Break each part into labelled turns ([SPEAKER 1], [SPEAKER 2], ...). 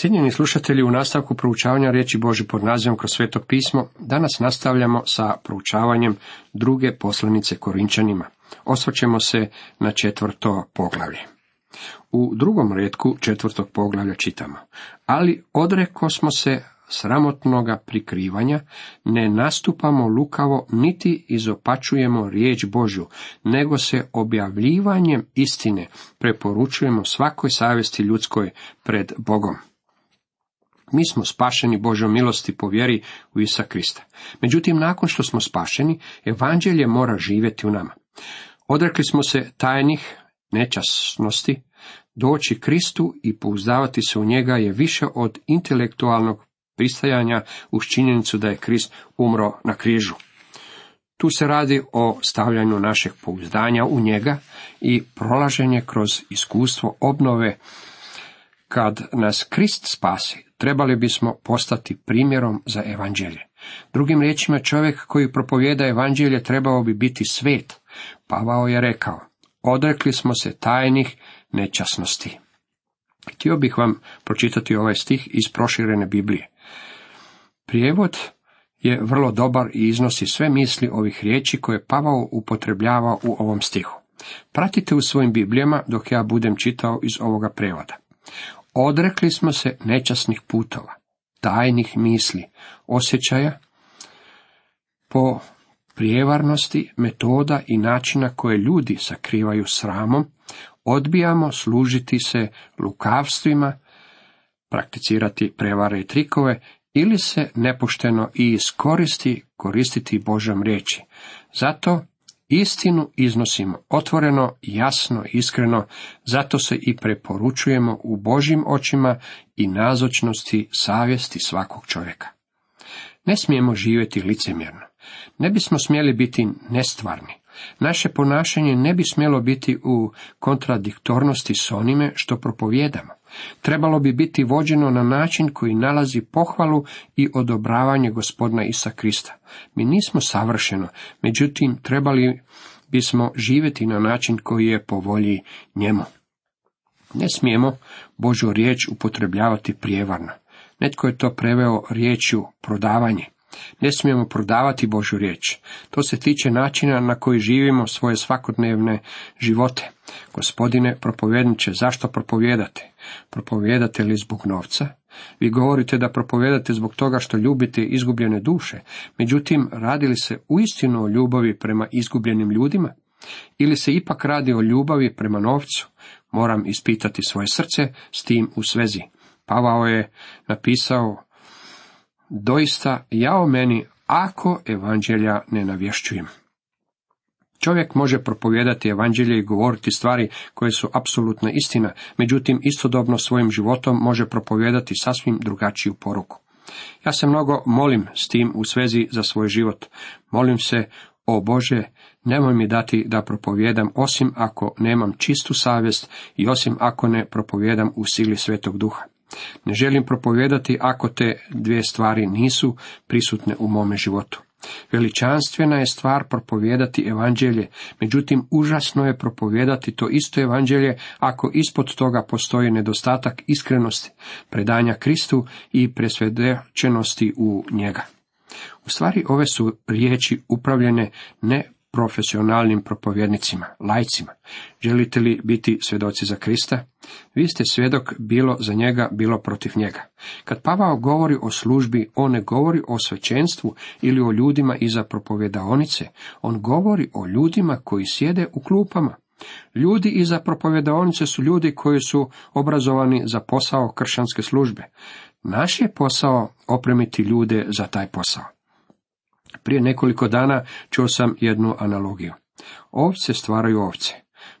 [SPEAKER 1] Cijenjeni slušatelji, u nastavku proučavanja riječi Boži pod nazivom kroz sveto pismo, danas nastavljamo sa proučavanjem druge poslanice Korinčanima. Osvrćemo se na četvrto poglavlje. U drugom redku četvrtog poglavlja čitamo, ali odreko smo se sramotnoga prikrivanja, ne nastupamo lukavo, niti izopačujemo riječ Božju, nego se objavljivanjem istine preporučujemo svakoj savjesti ljudskoj pred Bogom. Mi smo spašeni Božom milosti po vjeri u Isa Krista. Međutim, nakon što smo spašeni, evanđelje mora živjeti u nama. Odrekli smo se tajnih nečasnosti, doći Kristu i pouzdavati se u njega je više od intelektualnog pristajanja uz činjenicu da je Krist umro na križu. Tu se radi o stavljanju našeg pouzdanja u njega i prolaženje kroz iskustvo obnove. Kad nas Krist spasi, trebali bismo postati primjerom za evanđelje. Drugim riječima, čovjek koji propovjeda evanđelje trebao bi biti svet. Pavao je rekao, odrekli smo se tajnih nečasnosti. Htio bih vam pročitati ovaj stih iz proširene Biblije. Prijevod je vrlo dobar i iznosi sve misli ovih riječi koje Pavao upotrebljava u ovom stihu. Pratite u svojim Biblijama dok ja budem čitao iz ovoga prevoda. Odrekli smo se nečasnih putova, tajnih misli, osjećaja, po prijevarnosti, metoda i načina koje ljudi sakrivaju sramom, odbijamo služiti se lukavstvima, prakticirati prevare i trikove ili se nepošteno i iskoristi koristiti Božom riječi. Zato istinu iznosimo otvoreno, jasno, iskreno, zato se i preporučujemo u Božim očima i nazočnosti savjesti svakog čovjeka. Ne smijemo živjeti licemjerno. Ne bismo smjeli biti nestvarni. Naše ponašanje ne bi smjelo biti u kontradiktornosti s onime što propovjedamo. Trebalo bi biti vođeno na način koji nalazi pohvalu i odobravanje gospodina Isa Krista. Mi nismo savršeno, međutim trebali bismo živjeti na način koji je po volji njemu. Ne smijemo Božu riječ upotrebljavati prijevarno. Netko je to preveo riječju prodavanje. Ne smijemo prodavati Božu riječ. To se tiče načina na koji živimo svoje svakodnevne živote. Gospodine propovjedniče, zašto propovjedate? Propovjedate li zbog novca? Vi govorite da propovjedate zbog toga što ljubite izgubljene duše, međutim, radi li se uistinu o ljubavi prema izgubljenim ljudima? Ili se ipak radi o ljubavi prema novcu? Moram ispitati svoje srce s tim u svezi. Pavao je napisao doista jao meni ako evanđelja ne navješćujem. Čovjek može propovijedati evanđelje i govoriti stvari koje su apsolutna istina, međutim istodobno svojim životom može propovijedati sasvim drugačiju poruku. Ja se mnogo molim s tim u svezi za svoj život. Molim se, o Bože, nemoj mi dati da propovijedam osim ako nemam čistu savjest i osim ako ne propovijedam u sili Svetog Duha. Ne želim propovijedati ako te dvije stvari nisu prisutne u mome životu. Veličanstvena je stvar propovijedati evanđelje, međutim užasno je propovijedati to isto evanđelje ako ispod toga postoji nedostatak iskrenosti, predanja Kristu i presvjedočenosti u njega. U stvari ove su riječi upravljene ne profesionalnim propovjednicima, lajcima. Želite li biti svjedoci za Krista? Vi ste svjedok bilo za njega, bilo protiv njega. Kad Pavao govori o službi, on ne govori o svećenstvu ili o ljudima iza propovjedaonice, on govori o ljudima koji sjede u klupama. Ljudi iza propovjedaonice su ljudi koji su obrazovani za posao kršćanske službe. Naš je posao opremiti ljude za taj posao. Prije nekoliko dana čuo sam jednu analogiju. Ovce stvaraju ovce.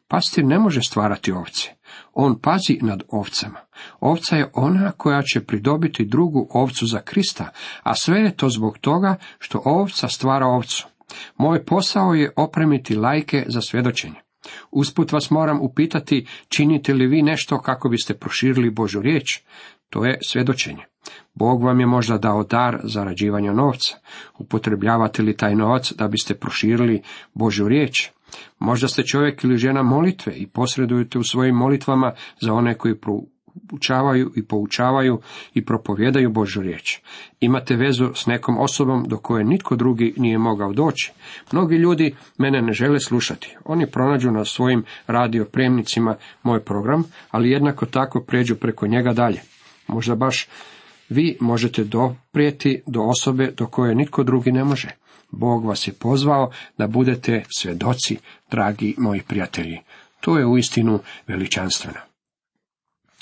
[SPEAKER 1] Pastir ne može stvarati ovce. On pazi nad ovcama. Ovca je ona koja će pridobiti drugu ovcu za Krista, a sve je to zbog toga što ovca stvara ovcu. Moj posao je opremiti lajke za svjedočenje. Usput vas moram upitati, činite li vi nešto kako biste proširili Božu riječ? To je svjedočenje. Bog vam je možda dao dar zarađivanja novca. Upotrebljavate li taj novac da biste proširili Božju riječ? Možda ste čovjek ili žena molitve i posredujete u svojim molitvama za one koji učavaju i poučavaju i propovjedaju Božu riječ. Imate vezu s nekom osobom do koje nitko drugi nije mogao doći. Mnogi ljudi mene ne žele slušati. Oni pronađu na svojim radiopremnicima moj program, ali jednako tako pređu preko njega dalje. Možda baš vi možete doprijeti do osobe do koje nitko drugi ne može. Bog vas je pozvao da budete svedoci, dragi moji prijatelji. To je uistinu veličanstveno.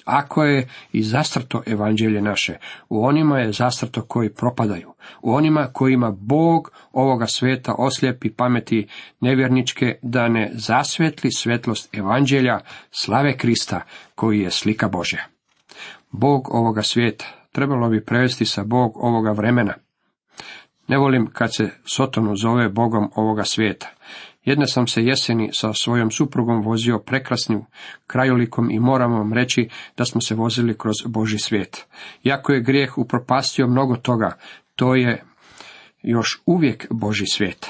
[SPEAKER 1] Ako je i zastrto evanđelje naše, u onima je zastrto koji propadaju, u onima kojima Bog ovoga sveta oslijepi pameti nevjerničke da ne zasvetli svetlost evanđelja slave Krista koji je slika Božja. Bog ovoga svijeta trebalo bi prevesti sa Bog ovoga vremena. Ne volim kad se Sotonu zove Bogom ovoga svijeta. Jedne sam se jeseni sa svojom suprugom vozio prekrasnim krajolikom i moram vam reći da smo se vozili kroz Boži svijet. Jako je grijeh upropastio mnogo toga, to je još uvijek Boži svijet.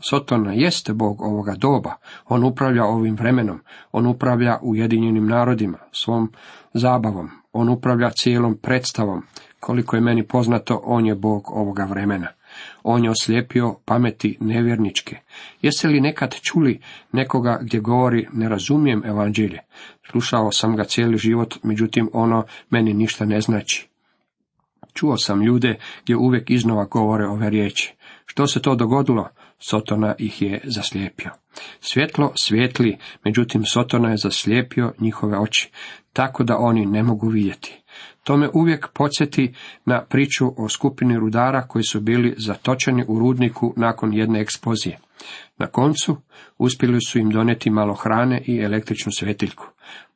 [SPEAKER 1] Sotona jeste Bog ovoga doba, on upravlja ovim vremenom, on upravlja Ujedinjenim narodima, svom zabavom, on upravlja cijelom predstavom, koliko je meni poznato, on je Bog ovoga vremena. On je oslijepio pameti nevjerničke. Jeste li nekad čuli nekoga gdje govori ne razumijem evanđelje? Slušao sam ga cijeli život, međutim ono meni ništa ne znači. Čuo sam ljude gdje uvijek iznova govore ove riječi. Što se to dogodilo? Sotona ih je zaslijepio. Svjetlo svijetli, međutim Sotona je zaslijepio njihove oči, tako da oni ne mogu vidjeti. To me uvijek podsjeti na priču o skupini rudara koji su bili zatočeni u rudniku nakon jedne eksplozije. Na koncu uspjeli su im doneti malo hrane i električnu svetiljku.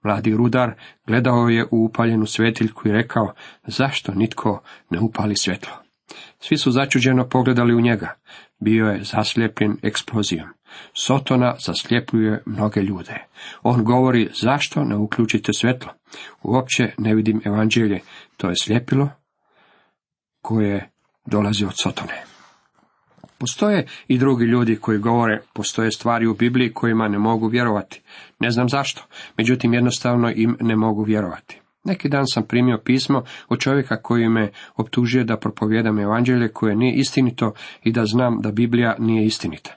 [SPEAKER 1] Mladi rudar gledao je u upaljenu svetiljku i rekao, zašto nitko ne upali svjetlo? Svi su začuđeno pogledali u njega. Bio je zaslijepljen eksplozijom. Sotona zasljepljuje mnoge ljude. On govori, zašto ne uključite svjetlo? Uopće ne vidim evanđelje. To je sljepilo koje dolazi od Sotone. Postoje i drugi ljudi koji govore, postoje stvari u Bibliji kojima ne mogu vjerovati. Ne znam zašto, međutim jednostavno im ne mogu vjerovati. Neki dan sam primio pismo od čovjeka koji me optužio da propovjedam evanđelje koje nije istinito i da znam da Biblija nije istinita.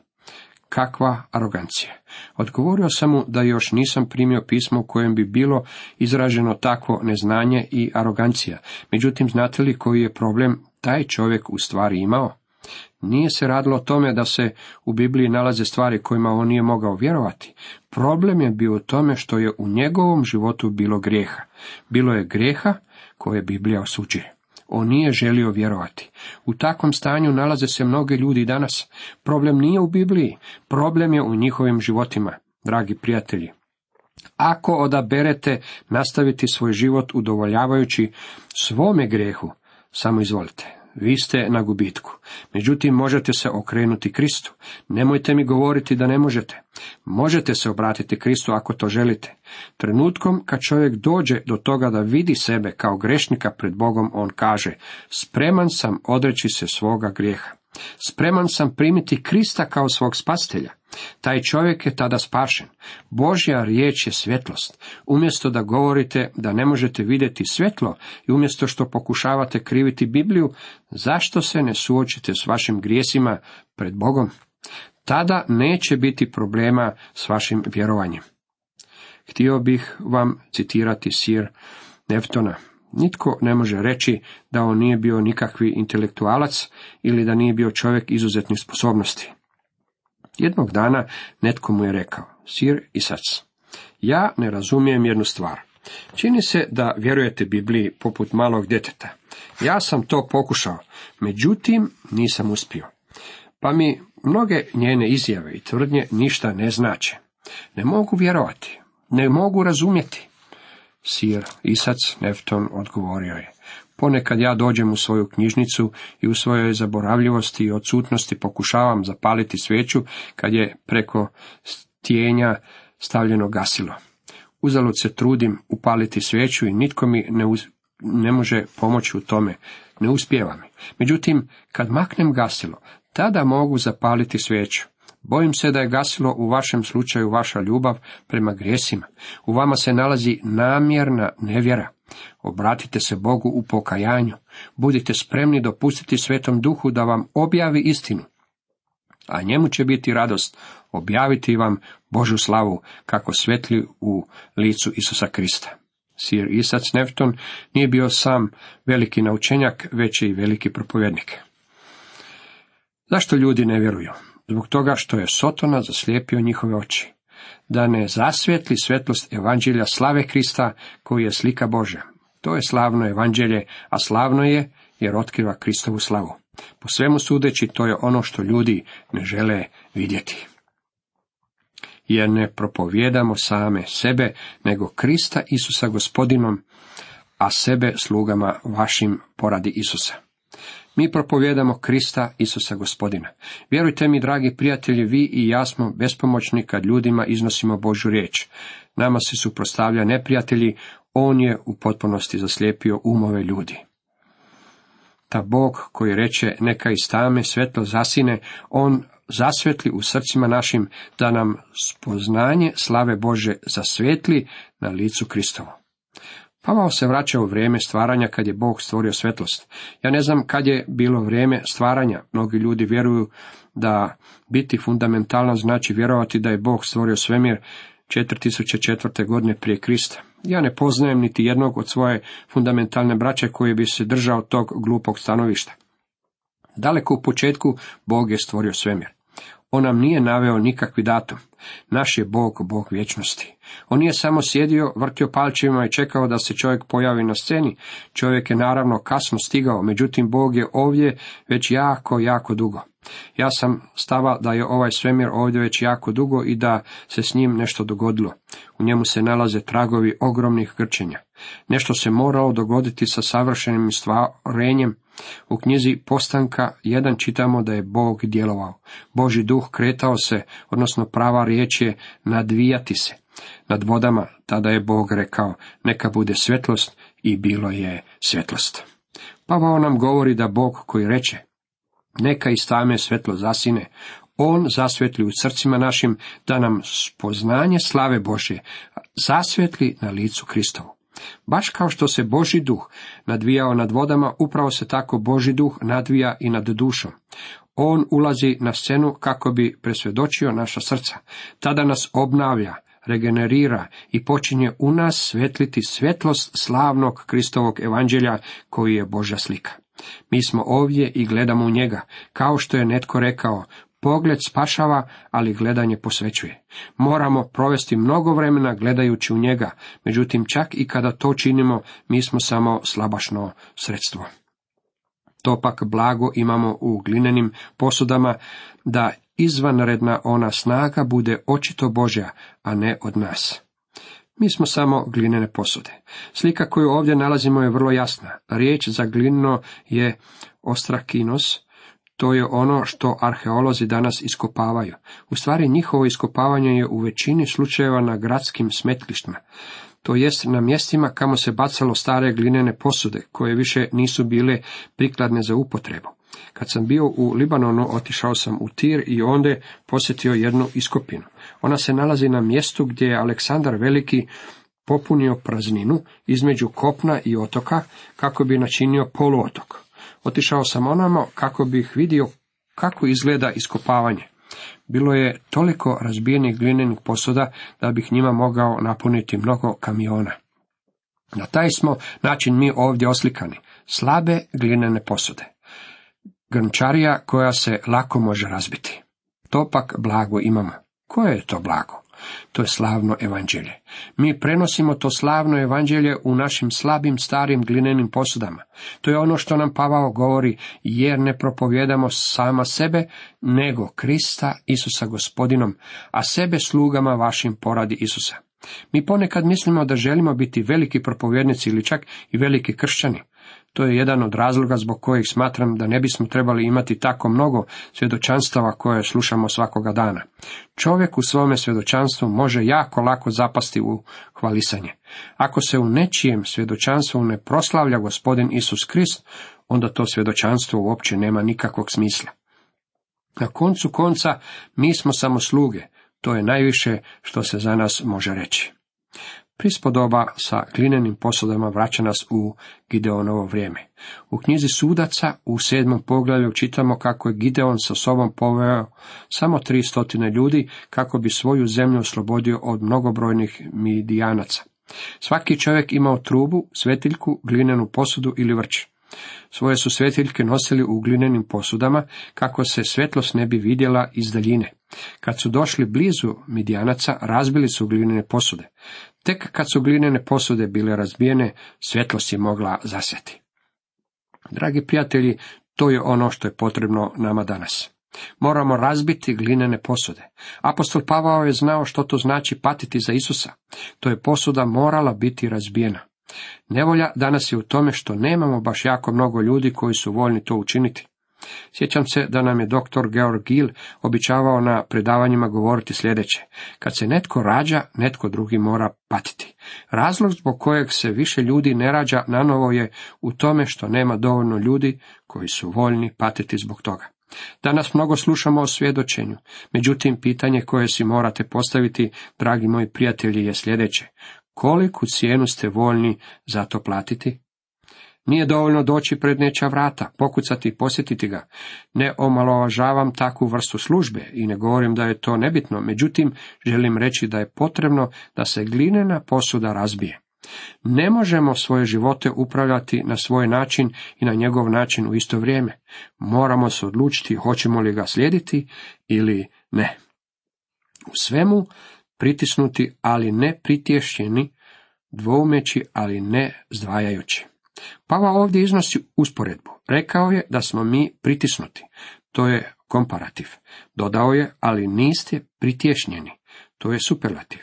[SPEAKER 1] Kakva arogancija. Odgovorio sam mu da još nisam primio pismo u kojem bi bilo izraženo takvo neznanje i arogancija. Međutim, znate li koji je problem taj čovjek u stvari imao? Nije se radilo o tome da se u Bibliji nalaze stvari kojima on nije mogao vjerovati. Problem je bio u tome što je u njegovom životu bilo grijeha. Bilo je grijeha koje Biblija osuđuje. On nije želio vjerovati. U takvom stanju nalaze se mnogi ljudi danas. Problem nije u Bibliji, problem je u njihovim životima, dragi prijatelji. Ako odaberete nastaviti svoj život udovoljavajući svome grijehu, samo izvolite vi ste na gubitku. Međutim, možete se okrenuti Kristu. Nemojte mi govoriti da ne možete. Možete se obratiti Kristu ako to želite. Trenutkom kad čovjek dođe do toga da vidi sebe kao grešnika pred Bogom, on kaže, spreman sam odreći se svoga grijeha. Spreman sam primiti Krista kao svog spastelja. Taj čovjek je tada spašen. Božja riječ je svjetlost. Umjesto da govorite da ne možete vidjeti svjetlo i umjesto što pokušavate kriviti Bibliju, zašto se ne suočite s vašim grijesima pred Bogom? Tada neće biti problema s vašim vjerovanjem. Htio bih vam citirati sir Neftona. Nitko ne može reći da on nije bio nikakvi intelektualac ili da nije bio čovjek izuzetnih sposobnosti. Jednog dana netko mu je rekao, sir Isac, ja ne razumijem jednu stvar. Čini se da vjerujete Bibliji poput malog djeteta. Ja sam to pokušao, međutim nisam uspio. Pa mi mnoge njene izjave i tvrdnje ništa ne znače. Ne mogu vjerovati, ne mogu razumjeti. Sir Isac Nefton odgovorio je. Ponekad ja dođem u svoju knjižnicu i u svojoj zaboravljivosti i odsutnosti pokušavam zapaliti sveću kad je preko stijenja stavljeno gasilo. Uzalud se trudim upaliti sveću i nitko mi ne, ne može pomoći u tome. Ne uspijeva mi. Međutim, kad maknem gasilo, tada mogu zapaliti sveću. Bojim se da je gasilo u vašem slučaju vaša ljubav prema grijesima. U vama se nalazi namjerna nevjera. Obratite se Bogu u pokajanju. Budite spremni dopustiti Svetom Duhu da vam objavi istinu. A njemu će biti radost objaviti vam Božu slavu kako svetli u licu Isusa Krista. Sir Isac Nefton nije bio sam veliki naučenjak, već i veliki propovjednik. Zašto ljudi ne vjeruju? Zbog toga što je Sotona zaslijepio njihove oči. Da ne zasvijetli svetlost evanđelja slave Krista koji je slika Božja. To je slavno evanđelje, a slavno je jer otkriva Kristovu slavu. Po svemu sudeći to je ono što ljudi ne žele vidjeti. Jer ne propovjedamo same sebe, nego Krista Isusa gospodinom, a sebe slugama vašim poradi Isusa. Mi propovjedamo Krista Isusa gospodina. Vjerujte mi, dragi prijatelji, vi i ja smo bespomoćni kad ljudima iznosimo Božu riječ. Nama se suprostavlja neprijatelji, on je u potpunosti zaslijepio umove ljudi. Ta Bog koji reče neka iz tame svetlo zasine, on zasvetli u srcima našim da nam spoznanje slave Bože zasvetli na licu Kristovo. Pavao se vraća u vrijeme stvaranja kad je Bog stvorio svetlost. Ja ne znam kad je bilo vrijeme stvaranja. Mnogi ljudi vjeruju da biti fundamentalno znači vjerovati da je Bog stvorio svemir 4004. godine prije Krista. Ja ne poznajem niti jednog od svoje fundamentalne braće koji bi se držao tog glupog stanovišta. Daleko u početku Bog je stvorio svemir. On nam nije naveo nikakvi datum. Naš je Bog, Bog vječnosti. On nije samo sjedio, vrtio palčevima i čekao da se čovjek pojavi na sceni. Čovjek je naravno kasno stigao, međutim Bog je ovdje već jako, jako dugo. Ja sam stava da je ovaj svemir ovdje već jako dugo i da se s njim nešto dogodilo. U njemu se nalaze tragovi ogromnih grčenja. Nešto se moralo dogoditi sa savršenim stvarenjem. U knjizi Postanka jedan čitamo da je Bog djelovao. Boži duh kretao se, odnosno prava riječ je nadvijati se. Nad vodama tada je Bog rekao, neka bude svjetlost i bilo je svjetlost. Pavao nam govori da Bog koji reče, neka iz tame svetlo zasine, on zasvetli u srcima našim, da nam spoznanje slave Bože zasvetli na licu Kristovu. Baš kao što se Boži duh nadvijao nad vodama, upravo se tako Boži duh nadvija i nad dušom. On ulazi na scenu kako bi presvjedočio naša srca. Tada nas obnavlja, regenerira i počinje u nas svetliti svjetlost slavnog Kristovog evanđelja koji je Božja slika. Mi smo ovdje i gledamo u njega, kao što je netko rekao, pogled spašava, ali gledanje posvećuje. Moramo provesti mnogo vremena gledajući u njega, međutim čak i kada to činimo, mi smo samo slabašno sredstvo. To pak blago imamo u glinenim posudama, da izvanredna ona snaga bude očito Božja, a ne od nas. Mi smo samo glinene posude. Slika koju ovdje nalazimo je vrlo jasna. Riječ za glino je ostrakinos, to je ono što arheolozi danas iskopavaju. U stvari njihovo iskopavanje je u većini slučajeva na gradskim smetlištima, to jest na mjestima kamo se bacalo stare glinene posude, koje više nisu bile prikladne za upotrebu. Kad sam bio u Libanonu, otišao sam u Tir i onda posjetio jednu iskopinu. Ona se nalazi na mjestu gdje je Aleksandar Veliki popunio prazninu između kopna i otoka kako bi načinio poluotok. Otišao sam onamo kako bih vidio kako izgleda iskopavanje. Bilo je toliko razbijenih glinenih posuda da bih njima mogao napuniti mnogo kamiona. Na taj smo način mi ovdje oslikani, slabe glinene posude. Grnčarija koja se lako može razbiti. To pak blago imamo. Koje je to blago? To je slavno evanđelje. Mi prenosimo to slavno evanđelje u našim slabim starim glinenim posudama. To je ono što nam Pavao govori, jer ne propovjedamo sama sebe, nego Krista Isusa gospodinom, a sebe slugama vašim poradi Isusa. Mi ponekad mislimo da želimo biti veliki propovjednici ili čak i veliki kršćani. To je jedan od razloga zbog kojih smatram da ne bismo trebali imati tako mnogo svjedočanstava koje slušamo svakoga dana. Čovjek u svome svjedočanstvu može jako lako zapasti u hvalisanje. Ako se u nečijem svjedočanstvu ne proslavlja gospodin Isus Krist, onda to svjedočanstvo uopće nema nikakvog smisla. Na koncu konca mi smo samo sluge, to je najviše što se za nas može reći. Prispodoba sa glinenim posudama vraća nas u Gideonovo vrijeme. U knjizi sudaca u sedmom poglavlju čitamo kako je Gideon sa sobom poveo samo tri stotine ljudi kako bi svoju zemlju oslobodio od mnogobrojnih midijanaca. Svaki čovjek imao trubu, svetiljku, glinenu posudu ili vrč. Svoje su svetiljke nosili u glinenim posudama, kako se svetlost ne bi vidjela iz daljine. Kad su došli blizu Midijanaca, razbili su glinene posude. Tek kad su glinene posude bile razbijene, svjetlost je mogla zasjeti. Dragi prijatelji, to je ono što je potrebno nama danas. Moramo razbiti glinene posude. Apostol Pavao je znao što to znači patiti za Isusa. To je posuda morala biti razbijena. Nevolja danas je u tome što nemamo baš jako mnogo ljudi koji su voljni to učiniti. Sjećam se da nam je doktor Georg Gil običavao na predavanjima govoriti sljedeće. Kad se netko rađa, netko drugi mora patiti. Razlog zbog kojeg se više ljudi ne rađa na novo je u tome što nema dovoljno ljudi koji su voljni patiti zbog toga. Danas mnogo slušamo o svjedočenju, međutim pitanje koje si morate postaviti, dragi moji prijatelji, je sljedeće. Koliku cijenu ste voljni za to platiti? Nije dovoljno doći pred neča vrata, pokucati i posjetiti ga. Ne omalovažavam takvu vrstu službe i ne govorim da je to nebitno, međutim želim reći da je potrebno da se glinena posuda razbije. Ne možemo svoje živote upravljati na svoj način i na njegov način u isto vrijeme. Moramo se odlučiti hoćemo li ga slijediti ili ne. U svemu pritisnuti, ali ne pritješćeni, dvoumeći, ali ne zdvajajući. Pava ovdje iznosi usporedbu. Rekao je da smo mi pritisnuti. To je komparativ. Dodao je, ali niste pritješnjeni. To je superlativ.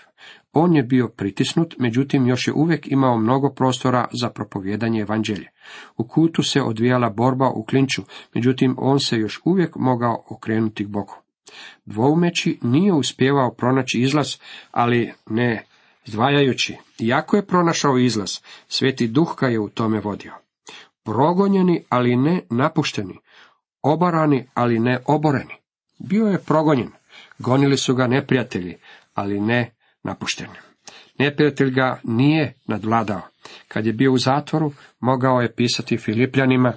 [SPEAKER 1] On je bio pritisnut, međutim još je uvijek imao mnogo prostora za propovjedanje evanđelje. U kutu se odvijala borba u klinču, međutim on se još uvijek mogao okrenuti k boku. Dvoumeći nije uspjevao pronaći izlaz, ali ne zdvajajući. Iako je pronašao izlaz, sveti duh ga je u tome vodio. Progonjeni, ali ne napušteni. Obarani, ali ne oboreni. Bio je progonjen. Gonili su ga neprijatelji, ali ne napušteni. Neprijatelj ga nije nadvladao. Kad je bio u zatvoru, mogao je pisati Filipljanima,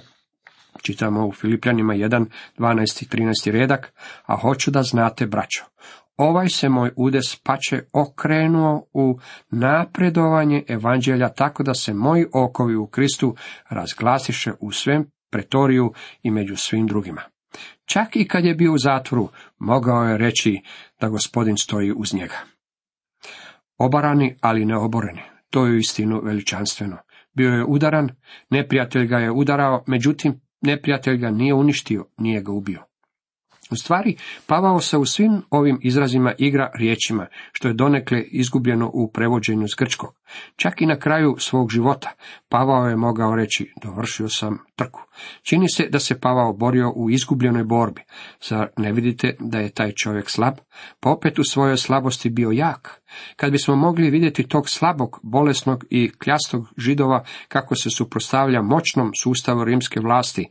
[SPEAKER 1] čitamo u Filipljanima 1, 12 i 13 redak, a hoću da znate, braćo, ovaj se moj udes pače okrenuo u napredovanje evanđelja tako da se moji okovi u Kristu razglasiše u svem pretoriju i među svim drugima. Čak i kad je bio u zatvoru, mogao je reći da gospodin stoji uz njega. Obarani, ali ne oboreni. To je istinu veličanstveno. Bio je udaran, neprijatelj ga je udarao, međutim, neprijatelj ga nije uništio, nije ga ubio. U stvari, Pavao se u svim ovim izrazima igra riječima, što je donekle izgubljeno u prevođenju s grčkog. Čak i na kraju svog života, Pavao je mogao reći, dovršio sam trku. Čini se da se Pavao borio u izgubljenoj borbi. Zar ne vidite da je taj čovjek slab? Pa opet u svojoj slabosti bio jak. Kad bismo mogli vidjeti tog slabog, bolesnog i kljastog židova kako se suprostavlja moćnom sustavu rimske vlasti,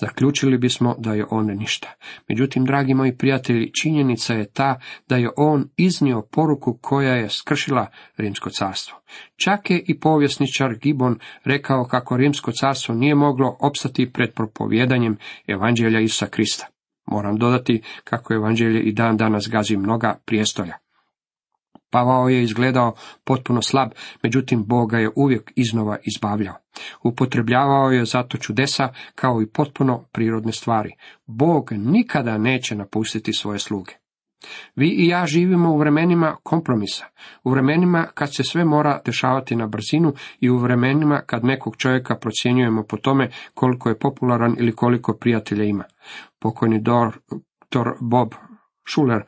[SPEAKER 1] zaključili bismo da je on ništa. Međutim, dragi moji prijatelji, činjenica je ta da je on iznio poruku koja je skršila rimsko carstvo. Čak je i povjesničar Gibon rekao kako rimsko carstvo nije moglo opstati pred propovjedanjem evanđelja Isusa Krista. Moram dodati kako evanđelje i dan danas gazi mnoga prijestolja. Pavao je izgledao potpuno slab, međutim Boga je uvijek iznova izbavljao. Upotrebljavao je zato čudesa kao i potpuno prirodne stvari. Bog nikada neće napustiti svoje sluge. Vi i ja živimo u vremenima kompromisa, u vremenima kad se sve mora dešavati na brzinu i u vremenima kad nekog čovjeka procjenjujemo po tome koliko je popularan ili koliko prijatelja ima. Pokojni doktor Bob Schuller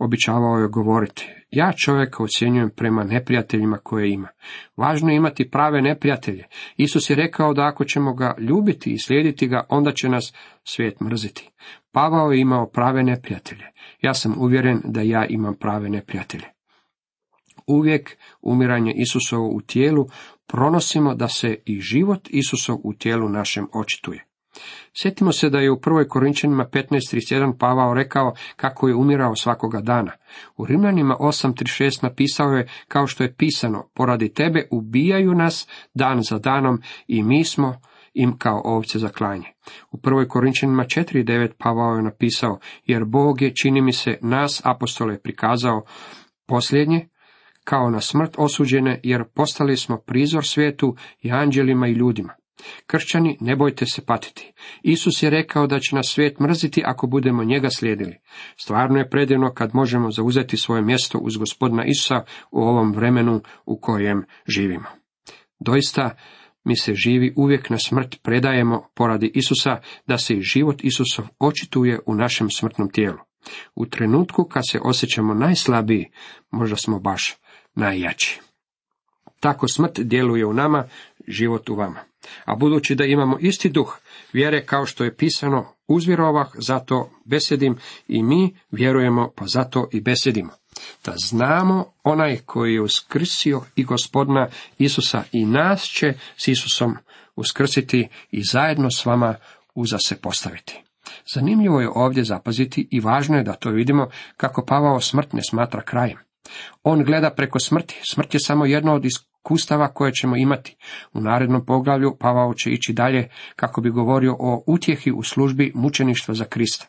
[SPEAKER 1] običavao je govoriti, ja čovjeka ocjenjujem prema neprijateljima koje ima. Važno je imati prave neprijatelje. Isus je rekao da ako ćemo ga ljubiti i slijediti ga, onda će nas svijet mrziti. Pavao je imao prave neprijatelje. Ja sam uvjeren da ja imam prave neprijatelje. Uvijek umiranje Isusovo u tijelu pronosimo da se i život Isusov u tijelu našem očituje. Sjetimo se da je u prvoj Korinčanima 15.31 Pavao rekao kako je umirao svakoga dana. U Rimljanima 8.36 napisao je kao što je pisano, poradi tebe ubijaju nas dan za danom i mi smo im kao ovce za klanje. U prvoj Korinčanima 4.9 Pavao je napisao, jer Bog je, čini mi se, nas apostole prikazao posljednje, kao na smrt osuđene, jer postali smo prizor svijetu i anđelima i ljudima. Kršćani, ne bojte se patiti. Isus je rekao da će nas svijet mrziti ako budemo njega slijedili. Stvarno je predivno kad možemo zauzeti svoje mjesto uz gospodina Isusa u ovom vremenu u kojem živimo. Doista, mi se živi uvijek na smrt predajemo poradi Isusa, da se i život Isusov očituje u našem smrtnom tijelu. U trenutku kad se osjećamo najslabiji, možda smo baš najjači. Tako smrt djeluje u nama, život u vama. A budući da imamo isti duh vjere kao što je pisano, uzvjerovah, zato besedim i mi vjerujemo, pa zato i besedimo. Da znamo onaj koji je uskrsio i gospodina Isusa i nas će s Isusom uskrsiti i zajedno s vama uza se postaviti. Zanimljivo je ovdje zapaziti i važno je da to vidimo kako Pavao smrt ne smatra krajem. On gleda preko smrti. Smrt je samo jedno od iskustava koje ćemo imati. U narednom poglavlju Pavao će ići dalje kako bi govorio o utjehi u službi mučeništva za Krista.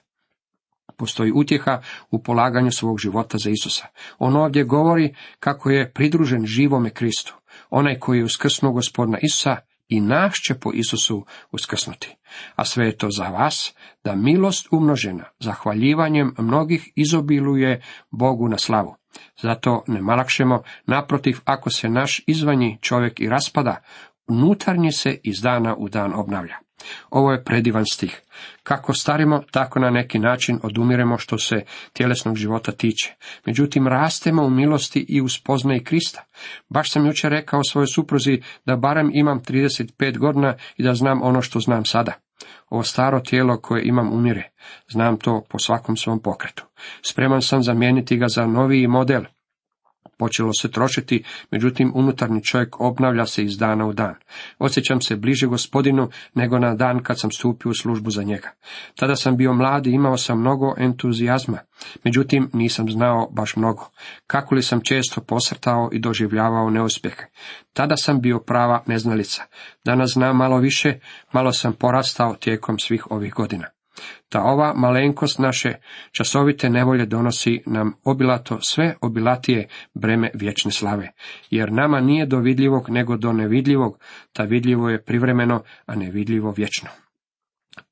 [SPEAKER 1] Postoji utjeha u polaganju svog života za Isusa. On ovdje govori kako je pridružen živome Kristu. Onaj koji je uskrsnuo gospodina Isusa i nas će po Isusu uskrsnuti. A sve je to za vas, da milost umnožena, zahvaljivanjem mnogih izobiluje Bogu na slavu. Zato ne malakšemo, naprotiv, ako se naš izvanji čovjek i raspada, unutarnje se iz dana u dan obnavlja. Ovo je predivan stih. Kako starimo, tako na neki način odumiremo što se tjelesnog života tiče. Međutim, rastemo u milosti i u spoznaji Krista. Baš sam jučer rekao svojoj supruzi da barem imam 35 godina i da znam ono što znam sada. Ovo staro tijelo koje imam umire. Znam to po svakom svom pokretu. Spreman sam zamijeniti ga za noviji model. Počelo se trošiti, međutim unutarnji čovjek obnavlja se iz dana u dan. Osjećam se bliže gospodinu nego na dan kad sam stupio u službu za njega. Tada sam bio mlad i imao sam mnogo entuzijazma, međutim nisam znao baš mnogo. Kako li sam često posrtao i doživljavao neuspjehe. Tada sam bio prava neznalica. Danas znam malo više, malo sam porastao tijekom svih ovih godina. Ta ova malenkost naše časovite nevolje donosi nam obilato sve obilatije breme vječne slave, jer nama nije do vidljivog nego do nevidljivog, ta vidljivo je privremeno, a nevidljivo vječno.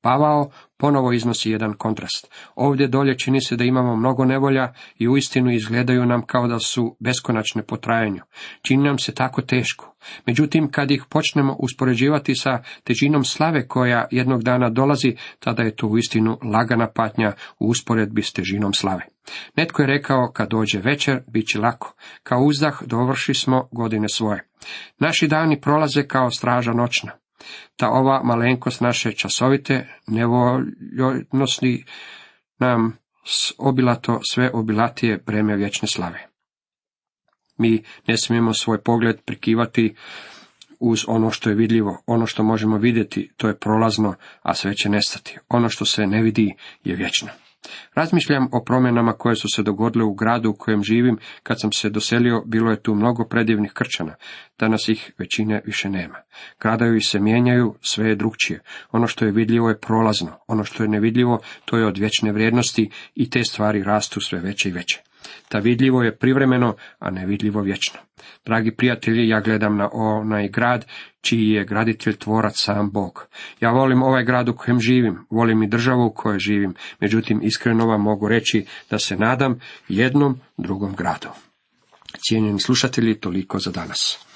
[SPEAKER 1] Pavao ponovo iznosi jedan kontrast. Ovdje dolje čini se da imamo mnogo nevolja i uistinu izgledaju nam kao da su beskonačne po trajanju. Čini nam se tako teško. Međutim, kad ih počnemo uspoređivati sa težinom slave koja jednog dana dolazi, tada je to uistinu lagana patnja u usporedbi s težinom slave. Netko je rekao, kad dođe večer, bit će lako. Kao uzdah dovrši smo godine svoje. Naši dani prolaze kao straža noćna ta ova malenkost naše časovite nevoljnosti nam obilato sve obilatije breme vječne slave. Mi ne smijemo svoj pogled prikivati uz ono što je vidljivo, ono što možemo vidjeti, to je prolazno, a sve će nestati. Ono što se ne vidi je vječno. Razmišljam o promjenama koje su se dogodile u gradu u kojem živim, kad sam se doselio, bilo je tu mnogo predivnih krčana, danas ih većine više nema. Gradovi se mijenjaju, sve je drugčije. Ono što je vidljivo je prolazno, ono što je nevidljivo, to je od vječne vrijednosti i te stvari rastu sve veće i veće. Ta vidljivo je privremeno, a nevidljivo vječno. Dragi prijatelji, ja gledam na onaj grad, čiji je graditelj tvorac sam Bog. Ja volim ovaj grad u kojem živim, volim i državu u kojoj živim, međutim iskreno vam mogu reći da se nadam jednom drugom gradu. Cijenjeni slušatelji, toliko za danas.